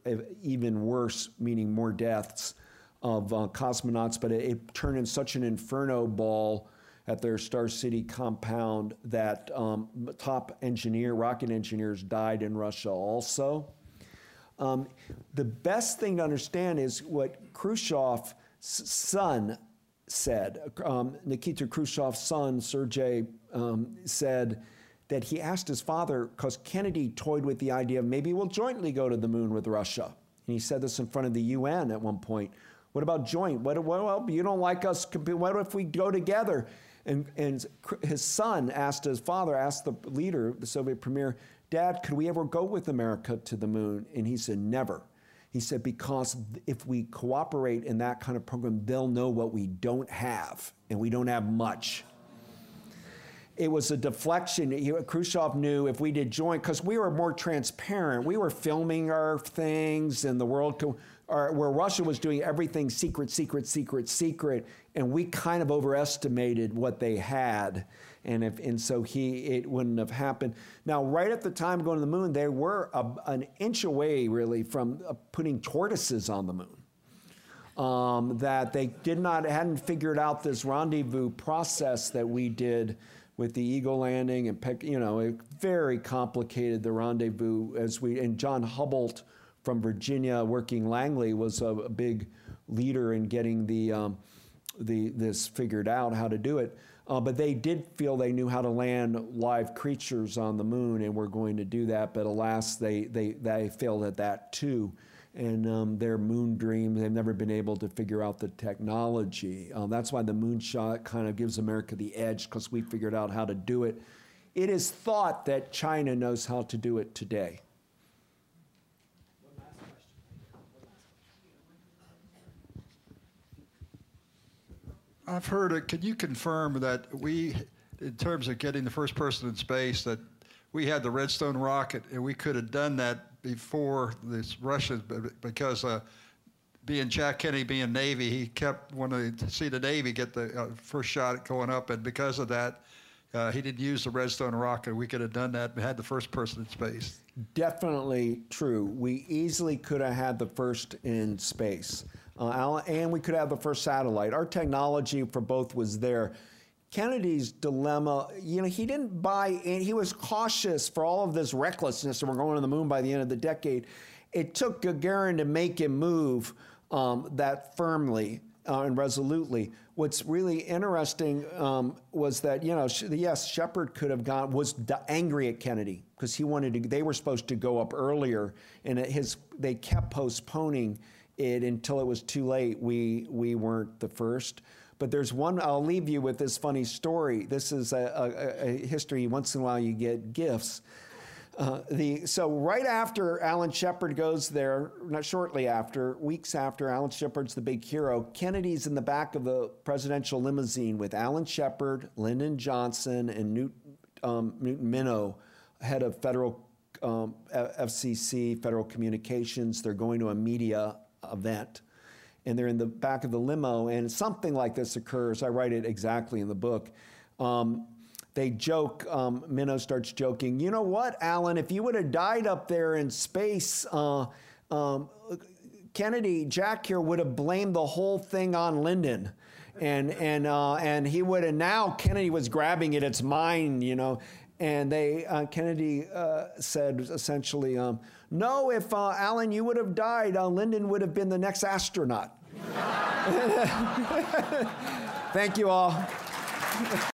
Speaker 2: even worse, meaning more deaths of uh, cosmonauts, but it, it, turned in such an inferno ball at their Star City compound that um, top engineer, rocket engineers died in Russia also. Um, the best thing to understand is what Khrushchev's son said, um, Nikita Khrushchev's son, Sergei, um, said that he asked his father, because Kennedy toyed with the idea of maybe we'll jointly go to the moon with Russia. And he said this in front of the UN at one point. What about joint? What, well, you don't like us. What if we go together? And, and his son asked his father, asked the leader, the Soviet premier, Dad, could we ever go with America to the moon? And he said, Never. He said, because if we cooperate in that kind of program, they'll know what we don't have, and we don't have much. It was a deflection. Khrushchev knew if we did join, because we were more transparent, we were filming our things, and the world, co- or, where Russia was doing everything secret, secret, secret, secret, and we kind of overestimated what they had and if and so he it wouldn't have happened. Now, right at the time going to the moon, they were a, an inch away really from uh, putting tortoises on the moon. Um, that they did not hadn't figured out this rendezvous process that we did with the Eagle landing and you know it very complicated the rendezvous as we and John Houbolt from Virginia working Langley was a, big leader in getting the um, the this figured out how to do it. Uh, but they did feel they knew how to land live creatures on the moon and were going to do that. But alas, they, they, they failed at that too. And um, their moon dreams, they've never been able to figure out the technology. Uh, that's why the moonshot kind of gives America the edge because we figured out how to do it. It is thought that China knows how to do it today.
Speaker 5: I've heard it. Can you confirm that we, in terms of getting the first person in space, that we had the Redstone rocket and we could have done that before the Russians, because uh, being Jack Kennedy being Navy, he kept wanting to see the Navy get the uh, first shot going up, and because of that, uh, he didn't use the Redstone rocket. We could have done that and had the first person in space.
Speaker 2: Definitely true. We easily could have had the first in space uh, and we could have the first satellite. Our technology for both was there. Kennedy's dilemma, you know, he didn't buy in. He was cautious for all of this recklessness, and we're going to the moon by the end of the decade. It took Gagarin to make him move um, that firmly uh, and resolutely. What's really interesting um, was that you know, yes, Shepard could have gone was angry at Kennedy because he wanted to. They were supposed to go up earlier, and his they kept postponing it until it was too late. We we weren't the first. But there's one. I'll leave you with this funny story. This is a, a, a history. Once in a while, you get gifts. Uh, the, so right after Alan Shepard goes there, not shortly after, weeks after, Alan Shepard's the big hero. Kennedy's in the back of the presidential limousine with Alan Shepard, Lyndon Johnson, and Newt, um, Newton Minow, head of federal um, FCC, Federal Communications. They're going to a media event, and they're in the back of the limo, and something like this occurs. I write it exactly in the book. Um, they joke, um, Minow starts joking, you know what, Alan, if you would have died up there in space, uh, um, Kennedy, Jack here would have blamed the whole thing on Lyndon. And, and, uh, and he would have, now Kennedy was grabbing it, it's mine, you know. And they, uh, Kennedy uh, said essentially, um, no, if uh, Alan, you would have died, uh, Lyndon would have been the next astronaut. *laughs* Thank you all.